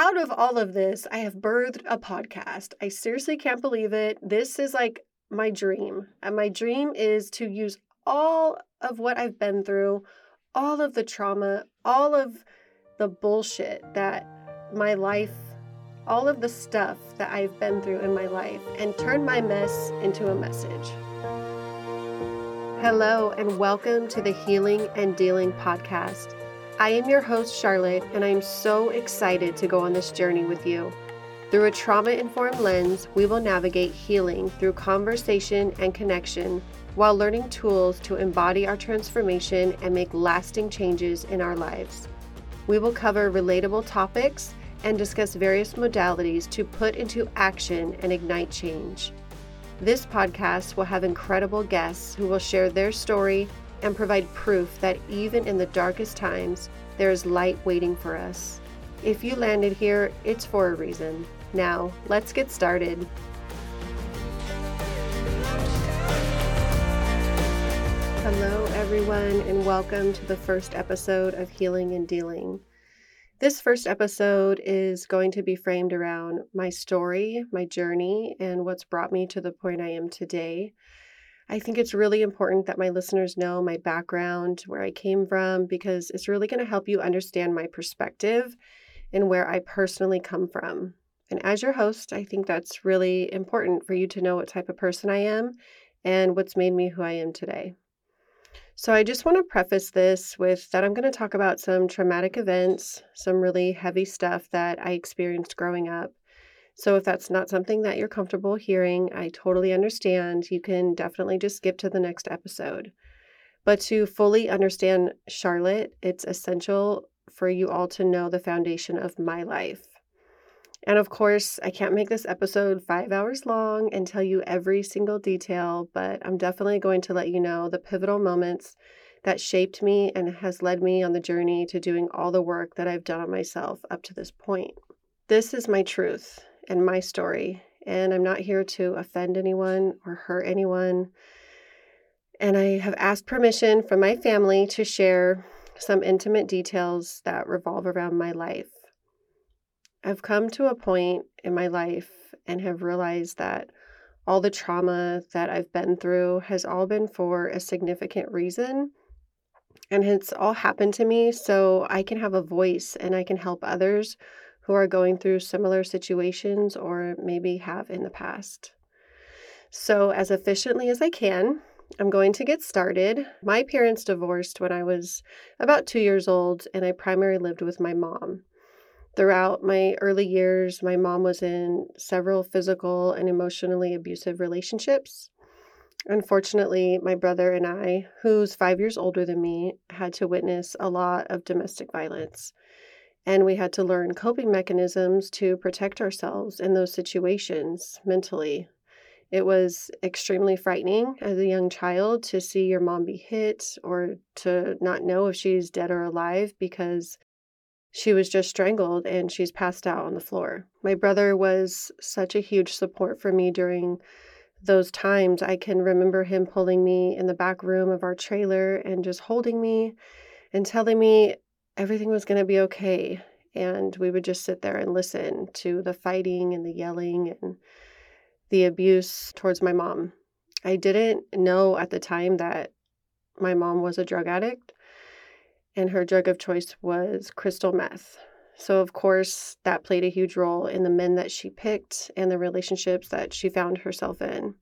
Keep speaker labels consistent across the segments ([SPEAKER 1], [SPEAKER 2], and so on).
[SPEAKER 1] out of all of this, I have birthed a podcast. I seriously can't believe it. This is like my dream. And my dream is to use all of what I've been through, all of the trauma, all of the bullshit that my life, all of the stuff that I've been through in my life, and turn my mess into a message. Hello, and welcome to the Healing and Dealing podcast. I am your host, Charlotte, and I'm so excited to go on this journey with you. Through a trauma informed lens, we will navigate healing through conversation and connection while learning tools to embody our transformation and make lasting changes in our lives. We will cover relatable topics and discuss various modalities to put into action and ignite change. This podcast will have incredible guests who will share their story and provide proof that even in the darkest times, there is light waiting for us. If you landed here, it's for a reason. Now, let's get started. Hello, everyone, and welcome to the first episode of Healing and Dealing. This first episode is going to be framed around my story, my journey, and what's brought me to the point I am today. I think it's really important that my listeners know my background, where I came from, because it's really going to help you understand my perspective and where I personally come from. And as your host, I think that's really important for you to know what type of person I am and what's made me who I am today. So, I just want to preface this with that I'm going to talk about some traumatic events, some really heavy stuff that I experienced growing up, so if that's not something that you're comfortable hearing, I totally understand. You can definitely just skip to the next episode. But to fully understand Charlotte, it's essential for you all to know the foundation of my life. And of course, I can't make this episode five hours long and tell you every single detail, but I'm definitely going to let you know the pivotal moments that shaped me and has led me on the journey to doing all the work that I've done on myself up to this point. This is my truth and my story. And I'm not here to offend anyone or hurt anyone. And I have asked permission from my family to share some intimate details that revolve around my life. I've come to a point in my life and have realized that all the trauma that I've been through has all been for a significant reason. And it's all happened to me so I can have a voice and I can help others who are going through similar situations or maybe have in the past. So, as efficiently as I can, I'm going to get started. My parents divorced when I was about two years old, and I primarily lived with my mom. Throughout my early years, my mom was in several physical and emotionally abusive relationships. Unfortunately, my brother and I, who's five years older than me, had to witness a lot of domestic violence and we had to learn coping mechanisms to protect ourselves in those situations mentally. It was extremely frightening as a young child to see your mom be hit or to not know if she's dead or alive because she was just strangled and she's passed out on the floor. My brother was such a huge support for me during those times. I can remember him pulling me in the back room of our trailer and just holding me and telling me everything was going to be okay. And we would just sit there and listen to the fighting and the yelling and the abuse towards my mom. I didn't know at the time that my mom was a drug addict and her drug of choice was crystal meth. So, of course, that played a huge role in the men that she picked and the relationships that she found herself in.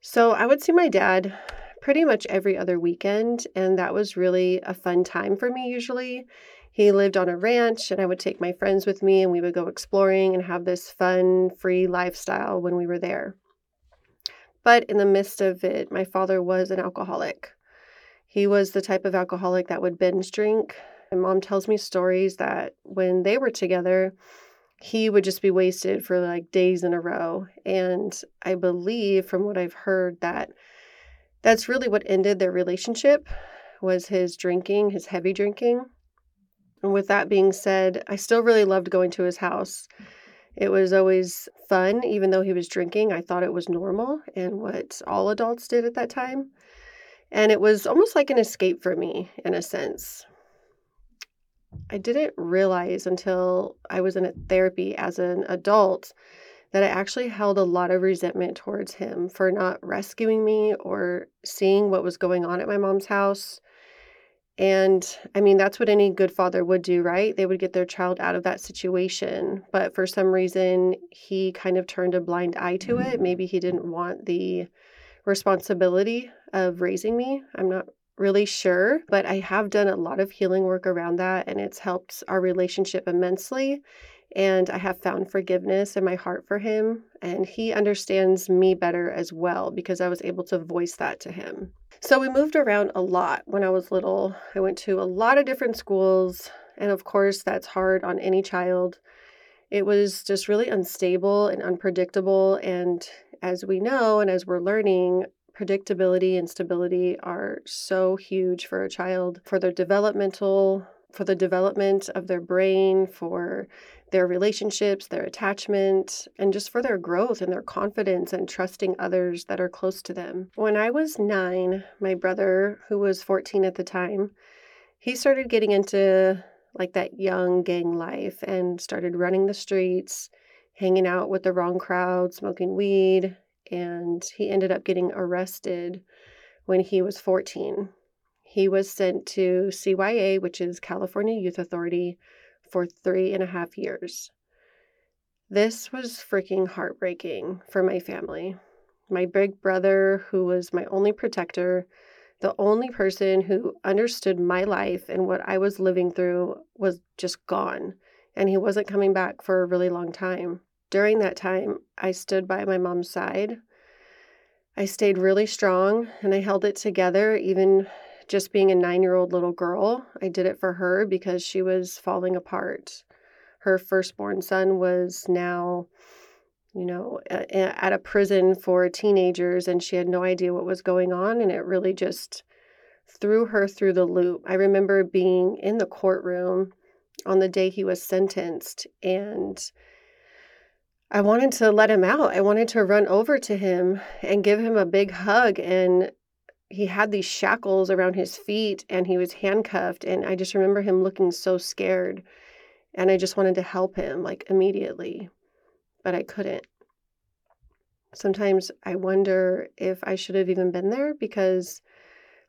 [SPEAKER 1] So, I would see my dad pretty much every other weekend. And that was really a fun time for me, usually. He lived on a ranch, and I would take my friends with me, and we would go exploring and have this fun, free lifestyle when we were there. But in the midst of it, my father was an alcoholic. He was the type of alcoholic that would binge drink. My mom tells me stories that when they were together, he would just be wasted for like days in a row. And I believe from what I've heard that that's really what ended their relationship was his drinking, his heavy drinking. And with that being said, I still really loved going to his house. It was always fun, even though he was drinking. I thought it was normal and what all adults did at that time. And it was almost like an escape for me in a sense. I didn't realize until I was in therapy as an adult that I actually held a lot of resentment towards him for not rescuing me or seeing what was going on at my mom's house. And I mean, that's what any good father would do, right? They would get their child out of that situation. But for some reason, he kind of turned a blind eye to it. Maybe he didn't want the responsibility of raising me. I'm not really sure, but I have done a lot of healing work around that, and it's helped our relationship immensely. And I have found forgiveness in my heart for him, and he understands me better as well because I was able to voice that to him. So we moved around a lot when I was little. I went to a lot of different schools, and of course, that's hard on any child. It was just really unstable and unpredictable. And as we know, and as we're learning, predictability and stability are so huge for a child for their developmental for the development of their brain for their relationships their attachment and just for their growth and their confidence and trusting others that are close to them when i was 9 my brother who was 14 at the time he started getting into like that young gang life and started running the streets hanging out with the wrong crowd smoking weed and he ended up getting arrested when he was 14. He was sent to CYA, which is California Youth Authority, for three and a half years. This was freaking heartbreaking for my family. My big brother, who was my only protector, the only person who understood my life and what I was living through, was just gone. And he wasn't coming back for a really long time. During that time, I stood by my mom's side. I stayed really strong and I held it together, even just being a nine year old little girl. I did it for her because she was falling apart. Her firstborn son was now, you know, at a prison for teenagers and she had no idea what was going on. And it really just threw her through the loop. I remember being in the courtroom on the day he was sentenced and I wanted to let him out. I wanted to run over to him and give him a big hug. And he had these shackles around his feet and he was handcuffed. And I just remember him looking so scared. And I just wanted to help him like immediately, but I couldn't. Sometimes I wonder if I should have even been there because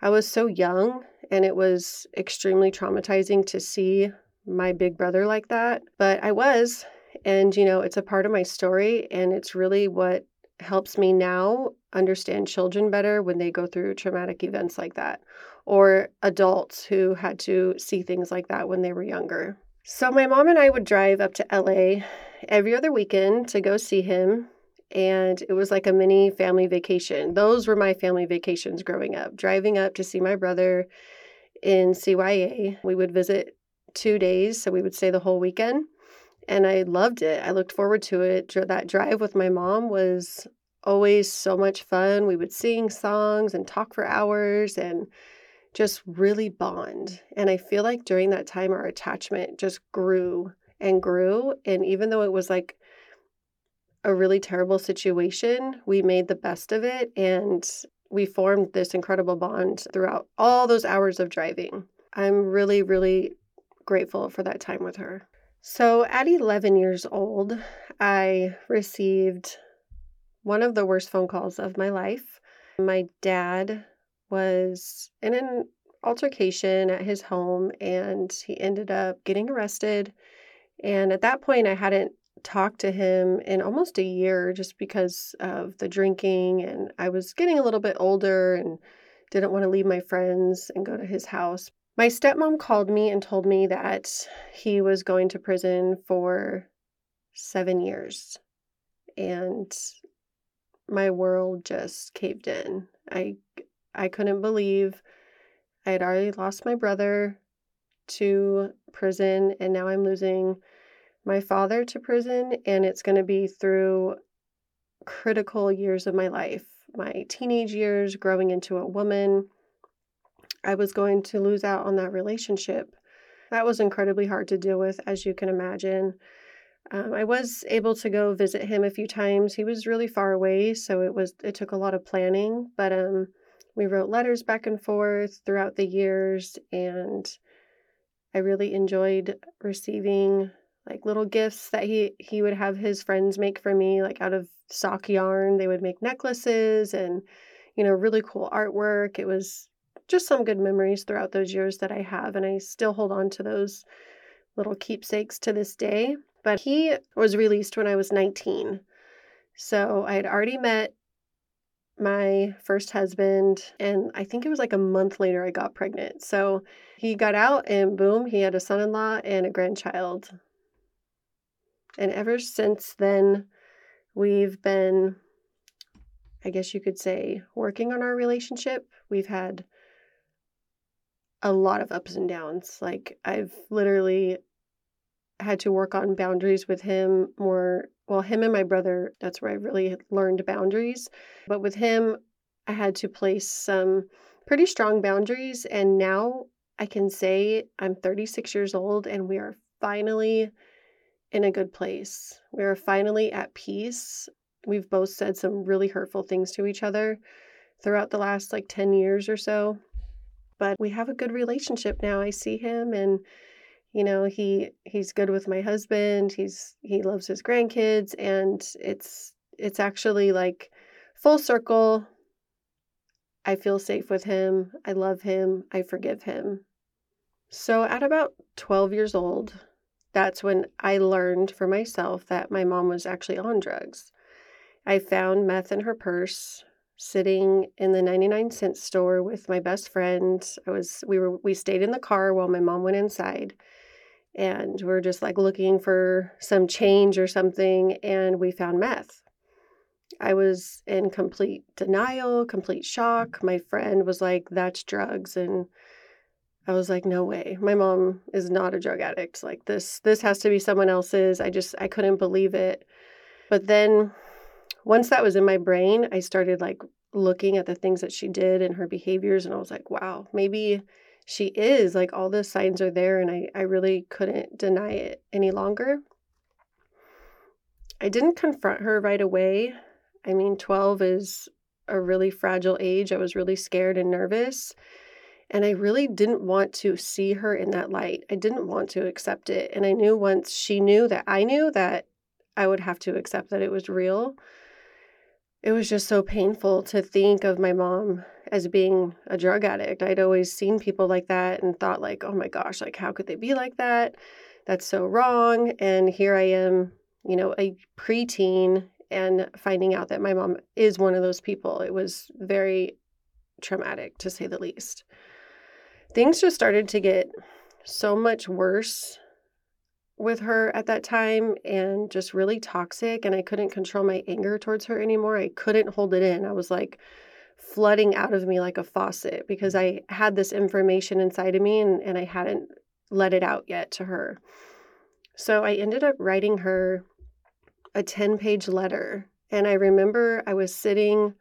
[SPEAKER 1] I was so young and it was extremely traumatizing to see my big brother like that. But I was, and, you know, it's a part of my story. And it's really what helps me now understand children better when they go through traumatic events like that, or adults who had to see things like that when they were younger. So, my mom and I would drive up to LA every other weekend to go see him. And it was like a mini family vacation. Those were my family vacations growing up, driving up to see my brother in CYA. We would visit two days, so we would stay the whole weekend and I loved it. I looked forward to it. That drive with my mom was always so much fun. We would sing songs and talk for hours and just really bond. And I feel like during that time, our attachment just grew and grew. And even though it was like a really terrible situation, we made the best of it and we formed this incredible bond throughout all those hours of driving. I'm really, really grateful for that time with her. So, at 11 years old, I received one of the worst phone calls of my life. My dad was in an altercation at his home and he ended up getting arrested. And at that point, I hadn't talked to him in almost a year just because of the drinking. And I was getting a little bit older and didn't want to leave my friends and go to his house. My stepmom called me and told me that he was going to prison for seven years. And my world just caved in. I I couldn't believe I had already lost my brother to prison and now I'm losing my father to prison and it's going to be through critical years of my life. My teenage years growing into a woman I was going to lose out on that relationship. That was incredibly hard to deal with, as you can imagine. Um, I was able to go visit him a few times. He was really far away, so it was it took a lot of planning. But um, we wrote letters back and forth throughout the years, and I really enjoyed receiving like little gifts that he he would have his friends make for me like out of sock yarn. They would make necklaces and you know, really cool artwork. It was just some good memories throughout those years that I have and I still hold on to those little keepsakes to this day. But he was released when I was 19. So I had already met my first husband, and I think it was like a month later I got pregnant. So he got out, and boom, he had a son in law and a grandchild. And ever since then, we've been, I guess you could say, working on our relationship. We've had a lot of ups and downs. Like, I've literally had to work on boundaries with him more. Well, him and my brother, that's where I really learned boundaries. But with him, I had to place some pretty strong boundaries. And now I can say I'm 36 years old and we are finally in a good place. We are finally at peace. We've both said some really hurtful things to each other throughout the last like 10 years or so. But we have a good relationship now. I see him and you know he he's good with my husband he's he loves his grandkids and it's it's actually like full circle i feel safe with him i love him i forgive him so at about 12 years old that's when i learned for myself that my mom was actually on drugs i found meth in her purse sitting in the 99 cent store with my best friend. I was we were we stayed in the car while my mom went inside and we're just like looking for some change or something and we found meth. I was in complete denial complete shock. My friend was like that's drugs and i was like no way. My mom is not a drug addict. Like this this has to be someone else's. I just i couldn't believe it. But then once that was in my brain i started like looking at the things that she did and her behaviors and i was like wow maybe she is like all the signs are there and I, I really couldn't deny it any longer. I didn't confront her right away. I mean 12 is a really fragile age. I was really scared and nervous and i really didn't want to see her in that light. I didn't want to accept it and i knew once she knew that i knew that i would have to accept that it was real it was just so painful to think of my mom as being a drug addict. I'd always seen people like that and thought like, "Oh my gosh, like how could they be like that? That's so wrong." And here I am, you know, a preteen and finding out that my mom is one of those people. It was very traumatic to say the least. Things just started to get so much worse with her at that time and just really toxic and I couldn't control my anger towards her anymore. I couldn't hold it in. I was like flooding out of me like a faucet because mm-hmm. I had this information inside of me and, and I hadn't let it out yet to her. So I ended up writing her a 10 page letter. And I remember I was sitting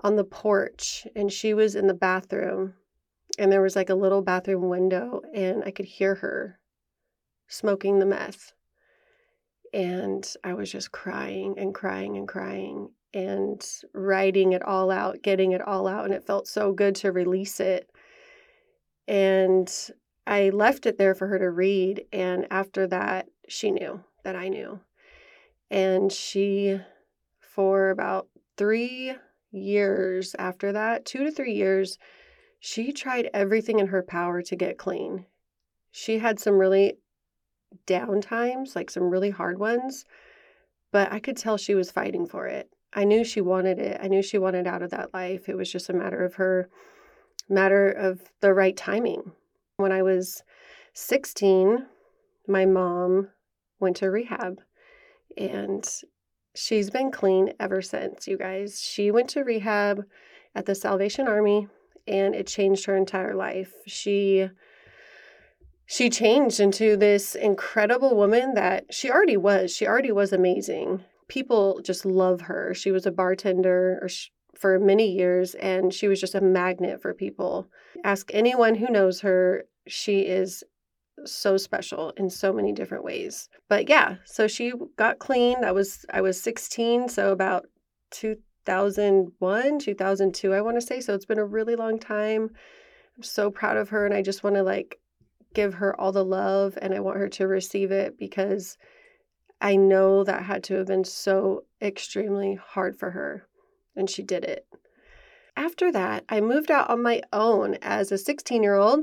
[SPEAKER 1] on the porch and she was in the bathroom and there was like a little bathroom window and I could hear her smoking the meth. And I was just crying and crying and crying and writing it all out, getting it all out. And it felt so good to release it. And I left it there for her to read. And after that, she knew that I knew. And she, for about three years after that, two to three years, she tried everything in her power to get clean. She had some really down times, like some really hard ones, but I could tell she was fighting for it. I knew she wanted it. I knew she wanted out of that life. It was just a matter of her matter of the right timing. When I was 16, my mom went to rehab and she's been clean ever since, you guys. She went to rehab at the Salvation Army and it changed her entire life. She she changed into this incredible woman that she already was. She already was amazing. People just love her. She was a bartender for many years and she was just a magnet for people. Ask anyone who knows her, she is so special in so many different ways. But yeah, so she got clean. I was I was 16, so about 2001, 2002 I want to say. So it's been a really long time. I'm so proud of her and I just want to like give her all the love and I want her to receive it because I know that had to have been so extremely hard for her. And she did it. After that, I moved out on my own as a 16 year old.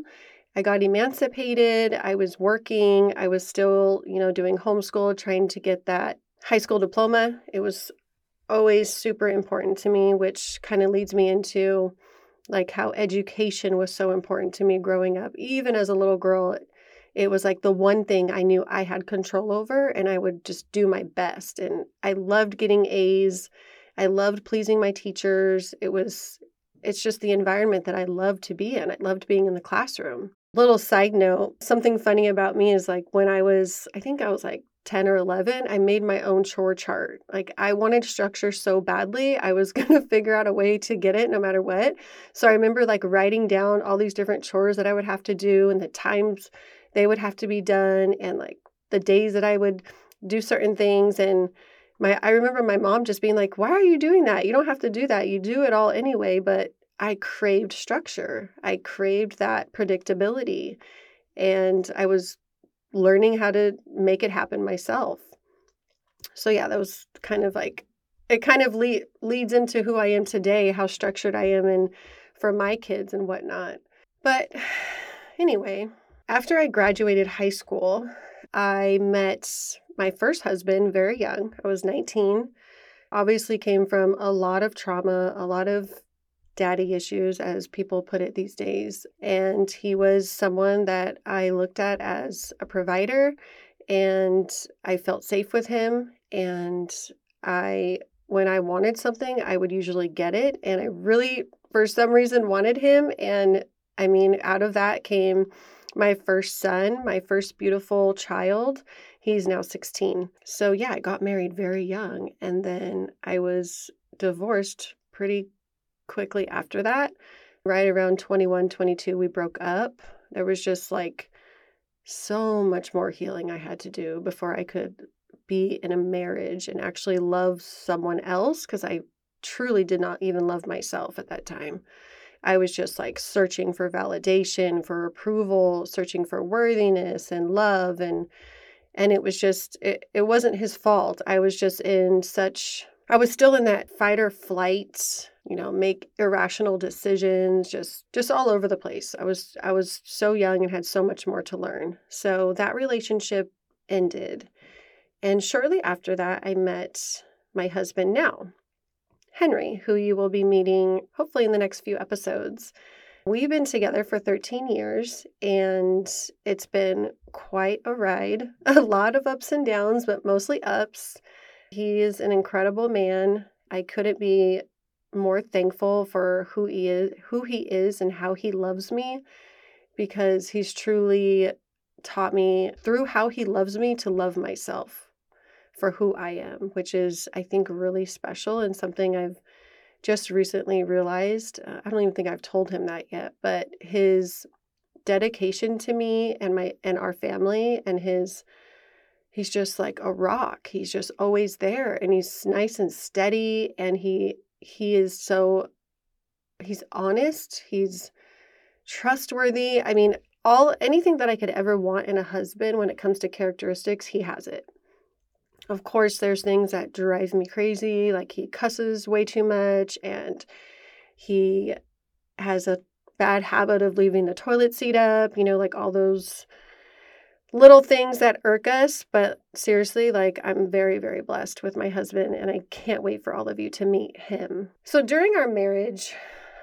[SPEAKER 1] I got emancipated. I was working. I was still, you know, doing homeschool, trying to get that high school diploma. It was always super important to me, which kind of leads me into like how education was so important to me growing up. Even as a little girl, it was like the one thing I knew I had control over, and I would just do my best. And I loved getting A's. I loved pleasing my teachers. It was, it's just the environment that I loved to be in. I loved being in the classroom. Little side note something funny about me is like when I was, I think I was like 10 or 11, I made my own chore chart. Like I wanted structure so badly, I was going to figure out a way to get it no matter what. So I remember like writing down all these different chores that I would have to do and the times they would have to be done and like the days that I would do certain things and my I remember my mom just being like, "Why are you doing that? You don't have to do that. You do it all anyway." But I craved structure. I craved that predictability. And I was learning how to make it happen myself. So yeah, that was kind of like it kind of le- leads into who I am today, how structured I am and for my kids and whatnot. But anyway, after I graduated high school, I met my first husband very young. I was 19. Obviously came from a lot of trauma, a lot of daddy issues, as people put it these days. And he was someone that I looked at as a provider, and I felt safe with him. And I, when I wanted something, I would usually get it. And I really, for some reason, wanted him. And I mean, out of that came my first son, my first beautiful child. He's now 16. So, yeah, I got married very young. And then I was divorced pretty quickly after that. Right around 21, 22, we broke up. There was just like so much more healing I had to do before I could be in a marriage and actually love someone else because I truly did not even love myself at that time. I was just like searching for validation, for approval, searching for worthiness and love and and it was just it, it wasn't his fault. I was just in such I was still in that fight or flight, you know, make irrational decisions, just just all over the place. I was I was so young and had so much more to learn. So that relationship ended. And shortly after that, I met my husband now, Henry, who you will be meeting hopefully in the next few episodes. We've been together for 13 years and it's been quite a ride. A lot of ups and downs, but mostly ups. He is an incredible man. I couldn't be more thankful for who he is, who he is and how he loves me because he's truly taught me through how he loves me to love myself for who I am, which is I think really special and something I've just recently realized. Uh, I don't even think I've told him that yet, but his dedication to me and my and our family and his he's just like a rock. He's just always there and he's nice and steady and he he is so he's honest, he's trustworthy. I mean, all anything that I could ever want in a husband when it comes to characteristics, he has it. Of course, there's things that drive me crazy, like he cusses way too much and he has a bad habit of leaving the toilet seat up, you know, like all those little things that irk us, but seriously, like I'm very, very blessed with my husband, and I can't wait for all of you to meet him. So during our marriage,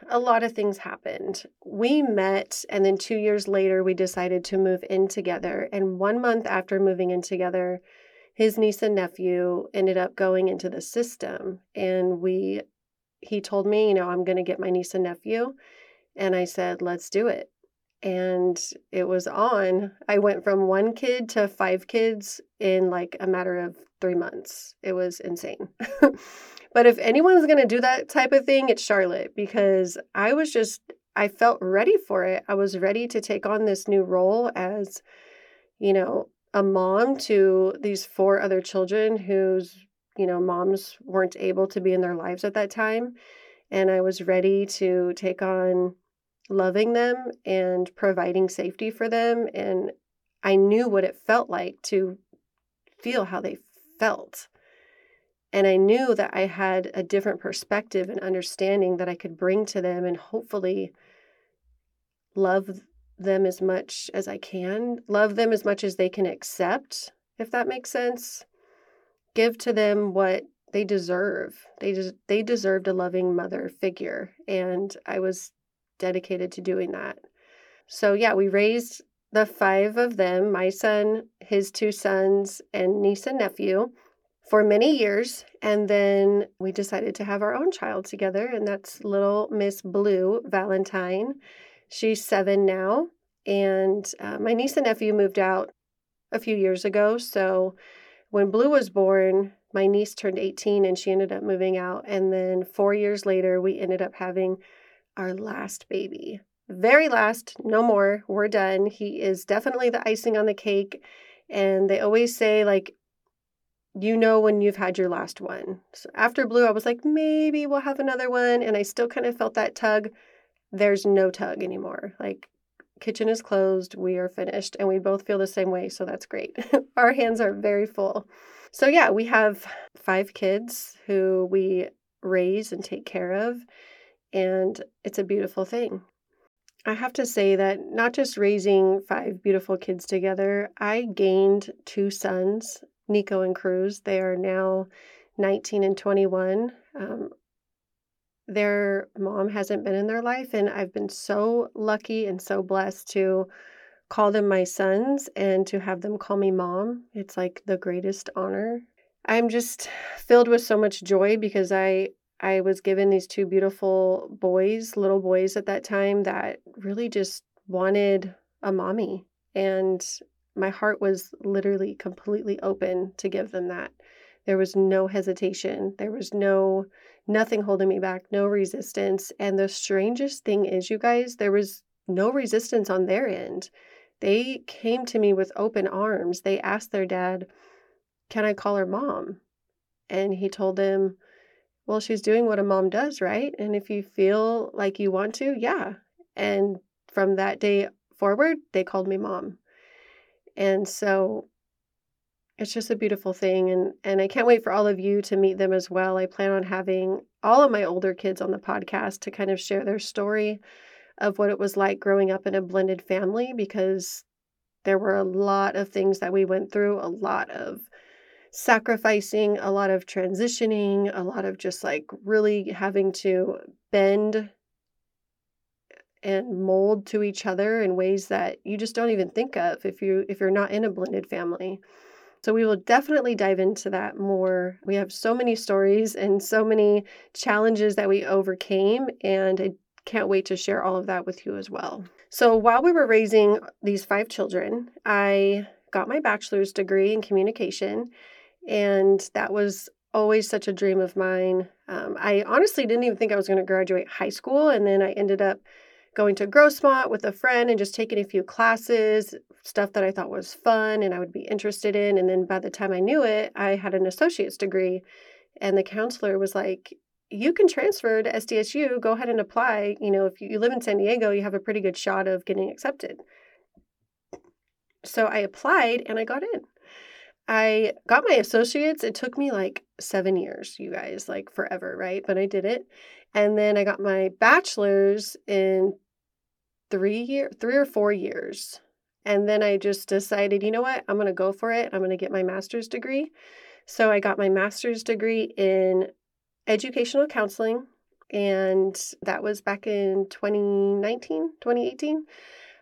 [SPEAKER 1] a lot of things happened. We met, and then two years later, we decided to move in together. And one month after moving in together, his niece and nephew ended up going into the system. And we, he told me, you know, I'm going to get my niece and nephew. And I said, let's do it and it was on. I went from one kid to five kids in like a matter of three months. It was insane. but if anyone's going to do that type of thing, it's Charlotte because I was just, I felt ready for it. I was ready to take on this new role as, you know, a mom to these four other children whose, you know, moms weren't able to be in their lives at that time. And I was ready to take on loving them and providing safety for them. And I knew what it felt like to feel how they felt. And I knew that I had a different perspective and understanding that I could bring to them and hopefully love them as much as I can, love them as much as they can accept, if that makes sense. Give to them what they deserve. They just they deserved a loving mother figure and I was dedicated to doing that. So yeah, we raised the five of them, my son, his two sons, and niece and nephew for many years. And then we decided to have our own child together, and that's little Miss Blue Valentine. She's seven now. And uh, my niece and nephew moved out a few years ago. So when Blue was born, my niece turned 18 and she ended up moving out. And then four years later, we ended up having our last baby. Very last, no more. We're done. He is definitely the icing on the cake. And they always say, like, you know when you've had your last one. So after Blue, I was like, maybe we'll have another one. And I still kind of felt that tug. There's no tug anymore. Like, kitchen is closed. We are finished. And we both feel the same way. So that's great. Our hands are very full. So, yeah, we have five kids who we raise and take care of. And it's a beautiful thing. I have to say that not just raising five beautiful kids together, I gained two sons Nico and Cruz. They are now 19 and 21. Um, their mom hasn't been in their life, and I've been so lucky and so blessed to call them my sons and to have them call me mom. It's like the greatest honor. I'm just filled with so much joy because I I was given these two beautiful boys, little boys at that time that really just wanted a mommy and my heart was literally completely open to give them that. There was no hesitation. There was no nothing holding me back, no resistance. And the strangest thing is, you guys, there was no resistance on their end. They came to me with open arms. They asked their dad, Can I call her mom? And he told them, Well, she's doing what a mom does, right? And if you feel like you want to, yeah. And from that day forward, they called me mom. And so it's just a beautiful thing and and I can't wait for all of you to meet them as well. I plan on having all of my older kids on the podcast to kind of share their story of what it was like growing up in a blended family because there were a lot of things that we went through, a lot of sacrificing, a lot of transitioning, a lot of just like really having to bend and mold to each other in ways that you just don't even think of if you if you're not in a blended family. So we will definitely dive into that more. We have so many stories and so many challenges that we overcame and I can't wait to share all of that with you as well. So while we were raising these five children, I got my bachelor's degree in communication and that was always such a dream of mine. Um, I honestly didn't even think I was going to graduate high school, and then I ended up going to Grossmont with a friend and just taking a few classes, stuff that I thought was fun and I would be interested in. And then by the time I knew it, I had an associate's degree. And the counselor was like, you can transfer to SDSU, go ahead and apply. You know, if you live in San Diego, you have a pretty good shot of getting accepted. So I applied and I got in. I got my associates. It took me like seven years, you guys, like forever, right? But I did it. And then I got my bachelor's in three year three or four years. And then I just decided, you know what, I'm gonna go for it. I'm gonna get my master's degree. So I got my master's degree in educational counseling, and that was back in 2019, 2018.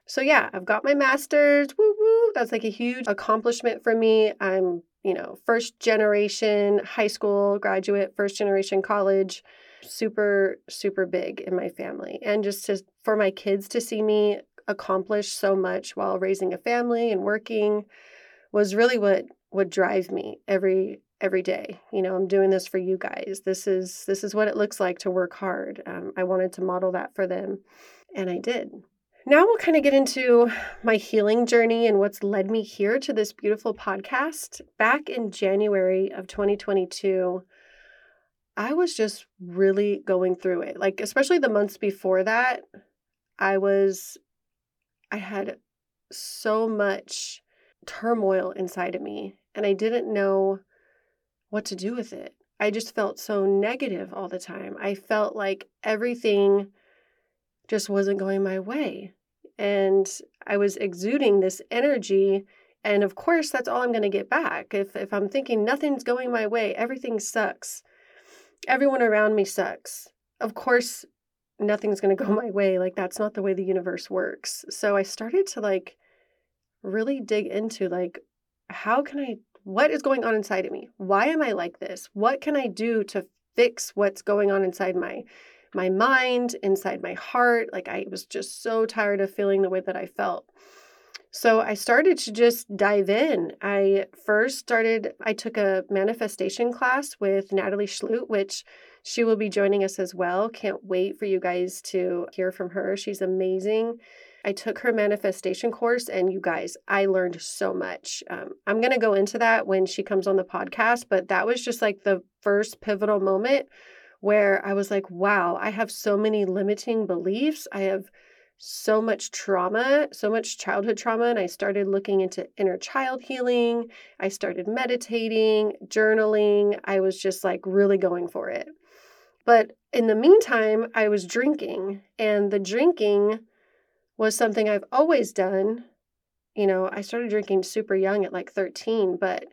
[SPEAKER 1] So yeah, I've got my master's. Woo woo. That's like a huge accomplishment for me. I'm, you know, first generation high school graduate, first generation college super super big in my family and just to for my kids to see me accomplish so much while raising a family and working was really what would drive me every every day you know i'm doing this for you guys this is this is what it looks like to work hard um, i wanted to model that for them and i did now we'll kind of get into my healing journey and what's led me here to this beautiful podcast back in january of 2022 I was just really going through it. Like, especially the months before that, I was, I had so much turmoil inside of me, and I didn't know what to do with it. I just felt so negative all the time. I felt like everything just wasn't going my way. And I was exuding this energy. And of course, that's all I'm going to get back. If, if I'm thinking nothing's going my way, everything sucks, everyone around me sucks. Of course, nothing's going to go my way. Like, that's not the way the universe works. So I started to like really dig into like, how can I what is going on inside of me? Why am I like this? What can I do to fix what's going on inside my my mind, inside my heart? Like I was just so tired of feeling the way that I felt. So I started to just dive in. I first started, I took a manifestation class with Natalie Schlutt, which she will be joining us as well. Can't wait for you guys to hear from her. She's amazing. I took her manifestation course, and you guys, I learned so much. Um, I'm going to go into that when she comes on the podcast, but that was just like the first pivotal moment where I was like, wow, I have so many limiting beliefs. I have so much trauma, so much childhood trauma. And I started looking into inner child healing. I started meditating, journaling. I was just like really going for it. But in the meantime, I was drinking, and the drinking was something I've always done. You know, I started drinking super young at like 13, but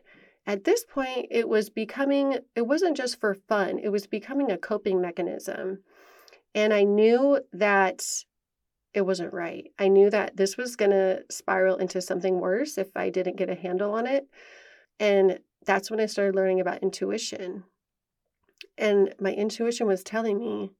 [SPEAKER 1] at this point, it was becoming, it wasn't just for fun, it was becoming a coping mechanism. And I knew that it wasn't right. I knew that this was going to spiral into something worse if I didn't get a handle on it. And that's when I started learning about intuition. And my intuition was telling me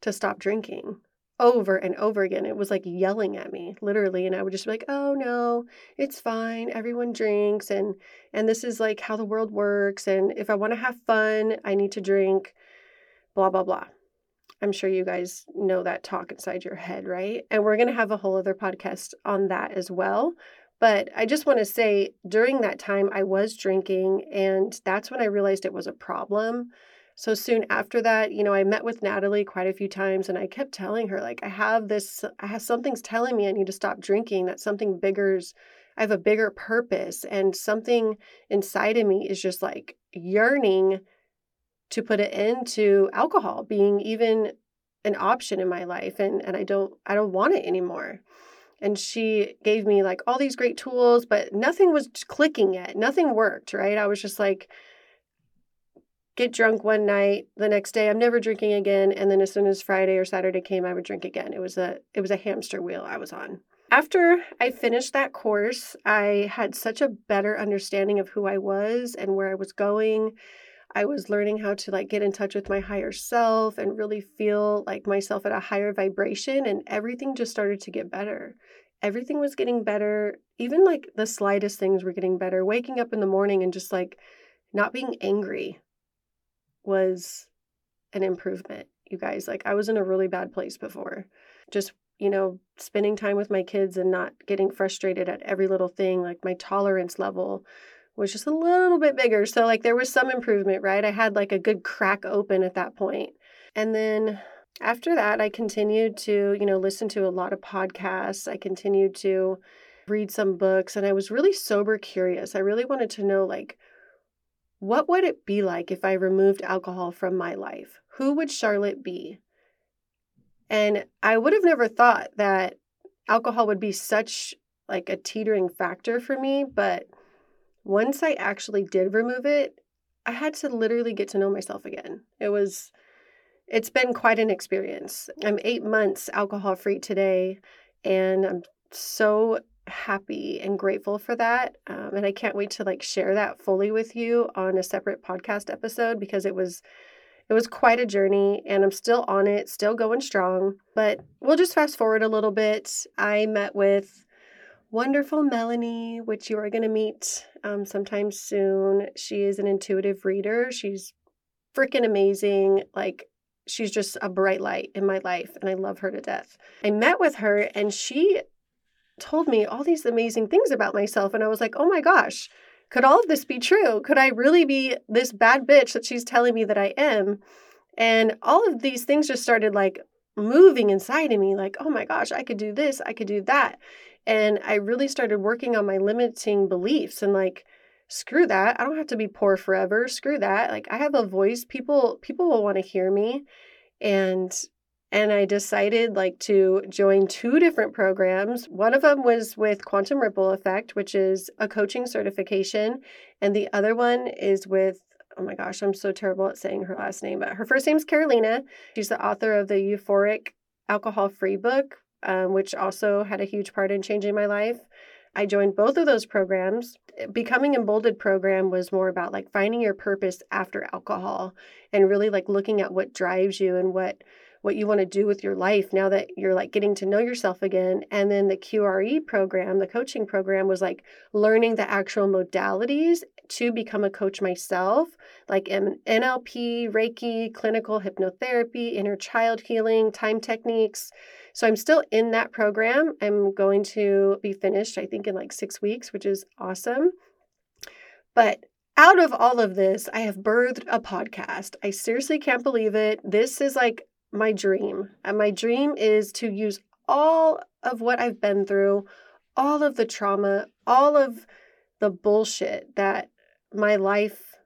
[SPEAKER 1] to stop drinking over and over again. It was like yelling at me, literally, and I would just be like, "Oh no, it's fine. Everyone drinks and and this is like how the world works and if I want to have fun, I need to drink blah blah blah." I'm sure you guys know that talk inside your head, right? And we're going to have a whole other podcast on that as well. But I just want to say during that time I was drinking and that's when I realized it was a problem so soon after that, you know, I met with Natalie quite a few times and I kept telling her, like, I have this, I have something's telling me I need to stop drinking, that something bigger's, I have a bigger purpose. And something inside of me is just like yearning to put an end to alcohol being even an option in my life. And, and I don't, I don't want it anymore. And she gave me like all these great tools, but nothing was clicking yet. Nothing worked, right? I was just like, get drunk one night the next day i'm never drinking again and then as soon as friday or saturday came i would drink again. It was a it was a hamster wheel i was on. After i finished that course i had such a better understanding of who i was and where i was going. I was learning how to like get in touch with my higher self and really feel like myself at a higher vibration and everything just started to get better. Everything was getting better. Even like the slightest things were getting better. Waking up in the morning and just like not being angry was an improvement, you guys. Like, I was in a really bad place before. Just, you know, spending time with my kids and not getting frustrated at every little thing. Like, my tolerance level was just a little bit bigger. So, like, there was some improvement, right? I had like a good crack open at that point. And then after that, I continued to, you know, listen to a lot of podcasts. I continued to read some books and I was really sober curious. I really wanted to know, like, what would it be like if I removed alcohol from my life? Who would Charlotte be? And I would have never thought that alcohol would be such like a teetering factor for me, but once I actually did remove it, I had to literally get to know myself again. It was it's been quite an experience. I'm 8 months alcohol free today and I'm so happy and grateful for that. Um, and I can't wait to like share that fully with you on a separate podcast episode because it was it was quite a journey and I'm still on it, still going strong. But we'll just fast forward a little bit. I met with wonderful Melanie, which you are going to meet um, sometime soon. She is an intuitive reader. She's freaking amazing. Like, she's just a bright light in my life, and I love her to death. I met with her, and she told me all these amazing things about myself. And I was like, oh my gosh, could all of this be true? Could I really be this bad bitch that she's telling me that I am? And all of these things just started like moving inside of me like, oh my gosh, I could do this, I could do that. And I really started working on my limiting beliefs and like, screw that. I don't have to be poor forever. Screw that. Like I have a voice. People people will want to hear me. And and I decided like to join two different programs. One of them was with Quantum Ripple Effect, which is a coaching certification, and the other one is with oh my gosh, I'm so terrible at saying her last name, but her first name is Carolina. She's the author of the Euphoric Alcohol Free book, um, which also had a huge part in changing my life. I joined both of those programs. Becoming Emboldened program was more about like finding your purpose after alcohol and really like looking at what drives you and what what you want to do with your life now that you're like getting to know yourself again. And then the QRE program, the coaching program was like learning the actual modalities to become a coach myself, like NLP, Reiki, clinical hypnotherapy, inner child healing, time techniques. So I'm still in that program. I'm going to be finished, I think, in like six weeks, which is awesome. But out of all of this, I have birthed a podcast. I seriously can't believe it. This is like my dream. And my dream is to use all of what I've been through, all of the trauma, all of the bullshit that my life,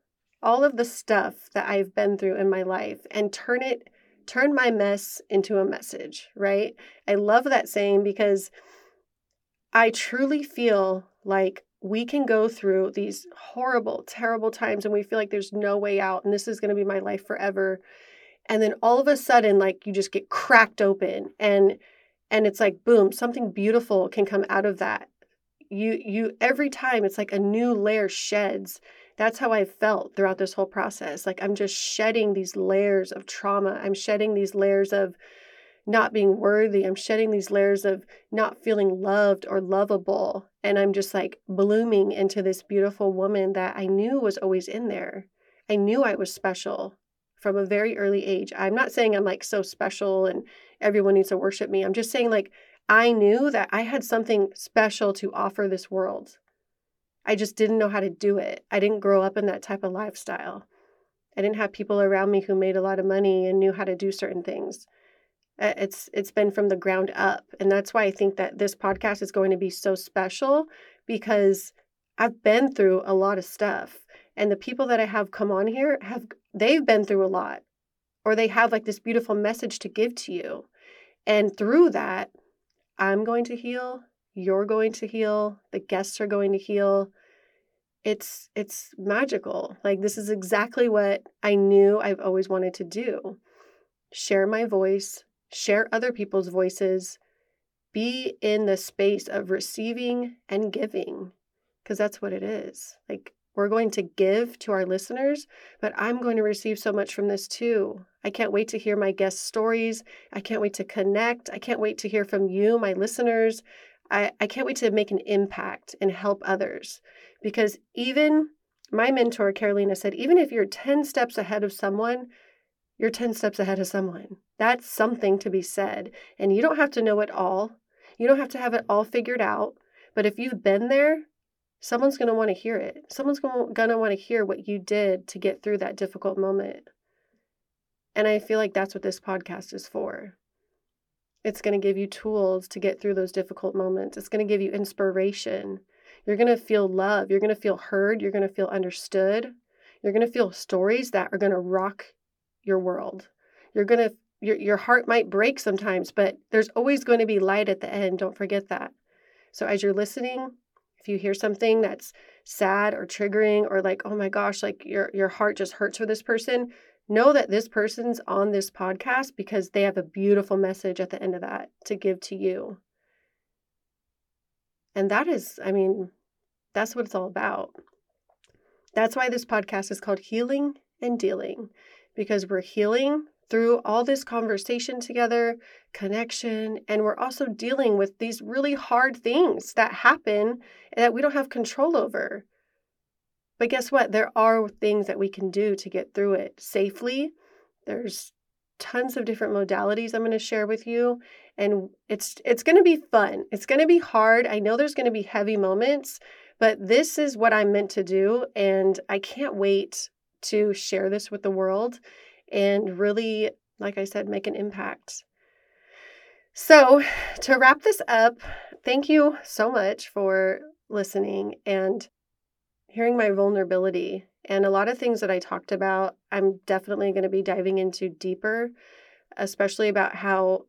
[SPEAKER 1] all of the stuff that I've been through in my life, and turn it, turn my mess into a message, right? I love that saying because I truly feel like we can go through these horrible, terrible times and we feel like there's no way out and this is going to be my life forever and then all of a sudden like you just get cracked open and and it's like boom something beautiful can come out of that. You you every time it's like a new layer sheds. That's how i felt throughout this whole process. Like i'm just shedding these layers of trauma. I'm shedding these layers of not being worthy. I'm shedding these layers of not feeling loved or lovable. And i'm just like blooming into this beautiful woman that i knew was always in there. I knew i was special from a very early age. I'm not saying I'm like so special and everyone needs to worship me. I'm just saying, like, I knew that I had something special to offer this world. I just didn't know how to do it. I didn't grow up in that type of lifestyle. I didn't have people around me who made a lot of money and knew how to do certain things. It's it's been from the ground up, and that's why I think that this podcast is going to be so special because I've been through a lot of stuff and the people that I have come on here have they've been through a lot or they have like this beautiful message to give to you. And through that, I'm going to heal, you're going to heal, the guests are going to heal. It's it's magical. Like this is exactly what I knew I've always wanted to do. Share my voice, share other people's voices, be in the space of receiving and giving because that's what it is. Like we're going to give to our listeners, but I'm going to receive so much from this too. I can't wait to hear my guest stories. I can't wait to connect. I can't wait to hear from you, my listeners. I, I can't wait to make an impact and help others because even my mentor, Carolina, said, even if you're 10 steps ahead of someone, you're 10 steps ahead of someone. That's something to be said. And you don't have to know it all. You don't have to have it all figured out. But if you've been there, someone's going to want to hear it. Someone's going to want to hear what you did to get through that difficult moment. And I feel like that's what this podcast is for. It's going to give you tools to get through those difficult moments. It's going to give you inspiration. You're going to feel love. You're going to feel heard. You're going to feel understood. You're going to feel stories that are going to rock your world. You're going to your your heart might break sometimes, but there's always going to be light at the end. Don't forget that. So as you're listening, if you hear something that's sad or triggering or like, oh my gosh, like your your heart just hurts for this person, know that this person's on this podcast because they have a beautiful message at the end of that to give to you. And that is, I mean, that's what it's all about. That's why this podcast is called Healing and Dealing because we're healing through all this conversation together, connection, and we're also dealing with these really hard things that happen that we don't have control over. But guess what? There are things that we can do to get through it safely. There's tons of different modalities I'm going to share with you and it's it's going to be fun. It's going to be hard. I know there's going to be heavy moments, but this is what I'm meant to do and I can't wait to share this with the world and really, like I said, make an impact. So, to wrap this up, thank you so much for listening and hearing my vulnerability. And a lot of things that I talked about, I'm definitely going to be diving into deeper, especially about how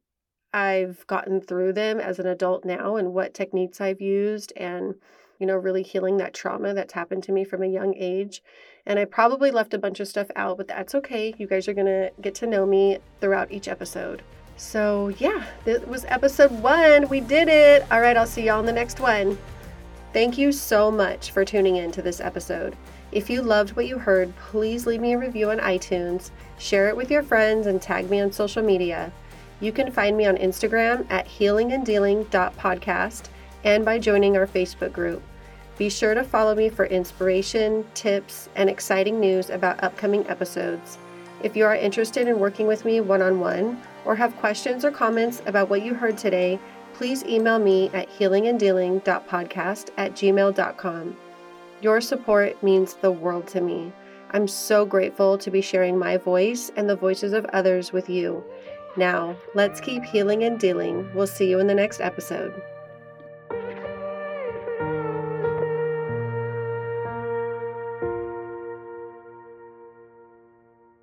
[SPEAKER 1] I've gotten through them as an adult now and what techniques I've used and you know really healing that trauma that's happened to me from a young age. And I probably left a bunch of stuff out, but that's okay. You guys are going to get to know me throughout each episode. So, yeah, this was episode one. We did it. All right, I'll see y'all in the next one. Thank you so much for tuning in to this episode. If you loved what you heard, please leave me a review on iTunes, share it with your friends, and tag me on social media. You can find me on Instagram at healinganddealing.podcast and by joining our Facebook group. Be sure to follow me for inspiration, tips, and exciting news about upcoming episodes. If you are interested in working with me one on one or have questions or comments about what you heard today, please email me at healinganddealing.podcast at gmail.com. Your support means the world to me. I'm so grateful to be sharing my voice and the voices of others with you. Now, let's keep healing and dealing. We'll see you in the next episode.